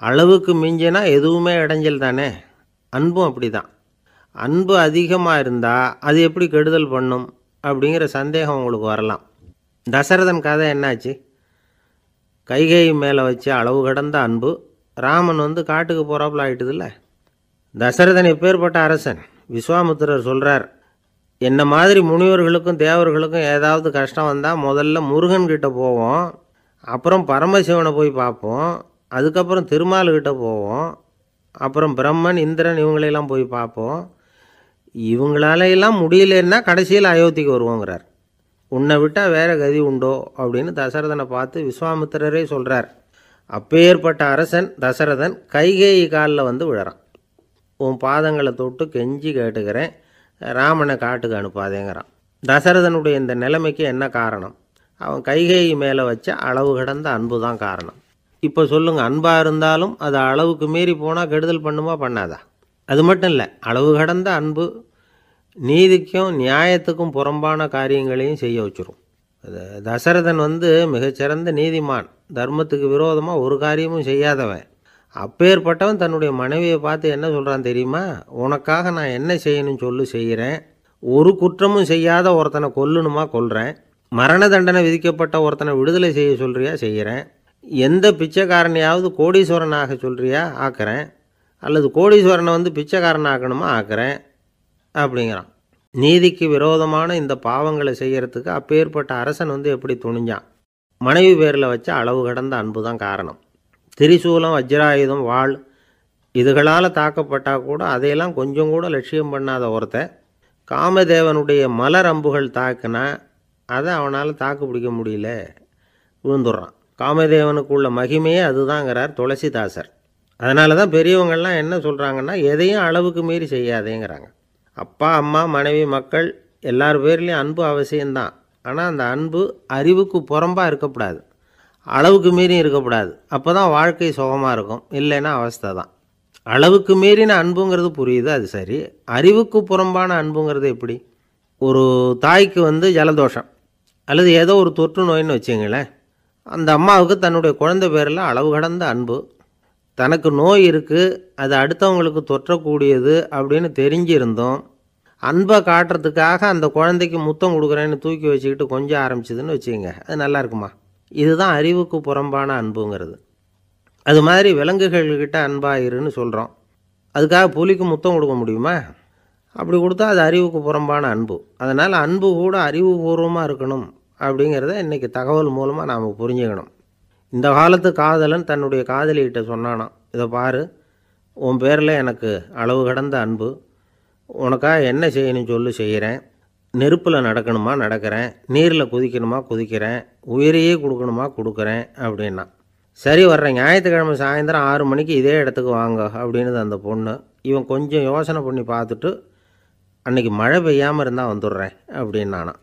அளவுக்கு மிஞ்சினா எதுவுமே இடைஞ்சல் தானே? அன்பும் அப்படி தான் அன்பு அதிகமாக இருந்தால் அது எப்படி கெடுதல் பண்ணும் அப்படிங்கிற சந்தேகம் உங்களுக்கு வரலாம். தசரதன் கதை என்னாச்சு? கைகை மேலே வச்ச அளவு கடந்த அன்பு ராமன் வந்து காட்டுக்கு போகிறாப்புல ஆயிட்டுதுல்ல. தசரதன் இப்பேற்பட்ட அரசன்? விஸ்வாமுத்திரர் சொல்கிறார் என்ன மாதிரி முனிவர்களுக்கும் தேவர்களுக்கும் ஏதாவது கஷ்டம் வந்தால் முதல்ல முருகன்கிட்ட போவோம் அப்புறம் பரமசிவனை போய் பார்ப்போம் அதுக்கப்புறம் திருமால்கிட்ட போவோம். அப்புறம் பிரம்மன் இந்திரன் இவங்களையெல்லாம் போய் பார்ப்போம். இவங்களால எல்லாம் முடியலன்னா கடைசியில் அயோத்திக்கு வருவோங்கிறார். உன்னை விட்டால் வேற கதி உண்டோ அப்படின்னு தசரதனை பார்த்து விஸ்வாமித்திரரே சொல்கிறார் அப்பேற்பட்ட அரசன் தசரதன் கைகேயி காலில் வந்து விழறான். உன் பாதங்களை தொட்டு கெஞ்சி கேட்டுக்கிறேன். ராமனை காட்டுக்கு அனுப்பாதேங்கிறான். தசரதனுடைய இந்த நிலைமைக்கு என்ன காரணம்? அவன் கைகேயி மேலே வச்ச அளவு கடந்த அன்பு தான் காரணம். இப்போ சொல்லுங்கள் அன்பாக இருந்தாலும் அது அளவுக்கு மீறி போனால் கெடுதல் பண்ணுமா பண்ணாதா? அது மட்டும் இல்லை அளவு கடந்த அன்பு நீதிக்கும் நியாயத்துக்கும் புறம்பான காரியங்களையும் செய்ய வச்சிரும். அது தசரதன் வந்து மிகச்சிறந்த நீதிமான். தர்மத்துக்கு விரோதமாக ஒரு காரியமும் செய்யாதவன். அப்பேற்பட்டவன் தன்னுடைய மனைவியை பார்த்து என்ன சொல்கிறான் தெரியுமா? உனக்காக நான் என்ன செய்யணும்னு சொல்லு செய்கிறேன். ஒரு குற்றமும் செய்யாத ஒருத்தனை கொல்லணுமா கொல்கிறேன் மரண தண்டனை விதிக்கப்பட்ட ஒருத்தனை விடுதலை செய்ய சொல்கிறியா செய்கிறேன். எந்த பிச்சைக்காரனையாவது கோடீஸ்வரனாக சொல்கிறியா ஆக்குறேன். அல்லது கோடீஸ்வரனை வந்து பிச்சைக்காரன் ஆக்கணுமா ஆக்குறேன். அப்படிங்கிறான். நீதிக்கு விரோதமான இந்த பாவங்களை செய்கிறதுக்கு அப்பேற்பட்ட அரசன் வந்து எப்படி துணிஞ்சான்? மனைவி பேரில் வச்ச அளவு கடந்த அன்பு தான் காரணம். திரிசூலம் வஜ்ராயுதம் வாள் இதுகளால் தாக்கப்பட்டால் கூட அதையெல்லாம் கொஞ்சம் கூட லட்சியம் பண்ணாத ஒருத்தன் காமதேவனுடைய மலர் அம்புகள் தாக்குனா அதை அவனால் தாக்கு பிடிக்க முடியல. விழுந்துடுறான். காமதேவனுக்கு உள்ள மகிமையே அதுதாங்கிறார் துளசிதாசர். அதனால தான் பெரியவங்கள்லாம் என்ன சொல்கிறாங்கன்னா எதையும் அளவுக்கு மீறி செய்யாதேங்கிறாங்க. அப்பா அம்மா மனைவி மக்கள் எல்லார் பேர்லேயும் அன்பு அவசியம்தான். ஆனால் அந்த அன்பு அறிவுக்கு புறம்பாக இருக்கக்கூடாது. அளவுக்கு மீறி இருக்கக்கூடாது. அப்போ தான் வாழ்க்கை சுகமாக இருக்கும். இல்லைன்னா அவஸ்தை தான் அளவுக்கு மீறின அன்புங்கிறது புரியுது அது சரி. அறிவுக்கு புறம்பான அன்புங்கிறது எப்படி? ஒரு தாய்க்கு வந்து ஜலதோஷம். அல்லது ஏதோ ஒரு தொற்று நோயின்னு வச்சுங்களேன். அந்த அம்மாவுக்கு தன்னுடைய குழந்தை பேரில் அளவு கடந்த அன்பு. தனக்கு நோய் இருக்குது அது அடுத்தவங்களுக்கு தொற்றக்கூடியது அப்படின்னு தெரிஞ்சிருந்தோம். அன்பை காட்டுறதுக்காக அந்த குழந்தைக்கு முத்தம் கொடுக்குறேன்னு தூக்கி வச்சுக்கிட்டு கொஞ்சம் ஆரம்பிச்சதுன்னு வச்சுக்கோங்க. அது நல்லா இருக்குமா? இதுதான் அறிவுக்கு புறம்பான அன்புங்கிறது. அது மாதிரி விலங்குகள்கிட்ட அன்பாயிருன்னு சொல்கிறோம் அதுக்காக புலிக்கு முத்தம் கொடுக்க முடியுமா? அப்படி கொடுத்தா அது அறிவுக்கு புறம்பான அன்பு. அதனால் அன்பு கூட அறிவுபூர்வமாக இருக்கணும். அப்படிங்கிறத இன்றைக்கி தகவல் மூலமாக நாம் புரிஞ்சுக்கணும். இந்த காலத்து காதலன் தன்னுடைய காதலிகிட்ட சொன்னானாம் இதை பாரு உன் பேரில் எனக்கு அளவு கடந்த அன்பு. உனக்காக என்ன செய்யணும் சொல்லு செய்கிறேன் நெருப்பில் நடக்கணுமா நடக்கிறேன். நீரில் குதிக்கணுமா குதிக்கிறேன். உயிரையே கொடுக்கணுமா கொடுக்குறேன் அப்படின்னா. சரி வர்றேன். ஞாயிற்றுக்கிழமை சாயந்தரம் ஆறு மணிக்கு இதே இடத்துக்கு வாங்க அப்படின்னுது அந்த பொண்ணு. இவன் கொஞ்சம் யோசனை பண்ணி பார்த்துட்டு அன்றைக்கி மழை பெய்யாமல் இருந்தால் வந்துடுறேன் அப்படின்னானான்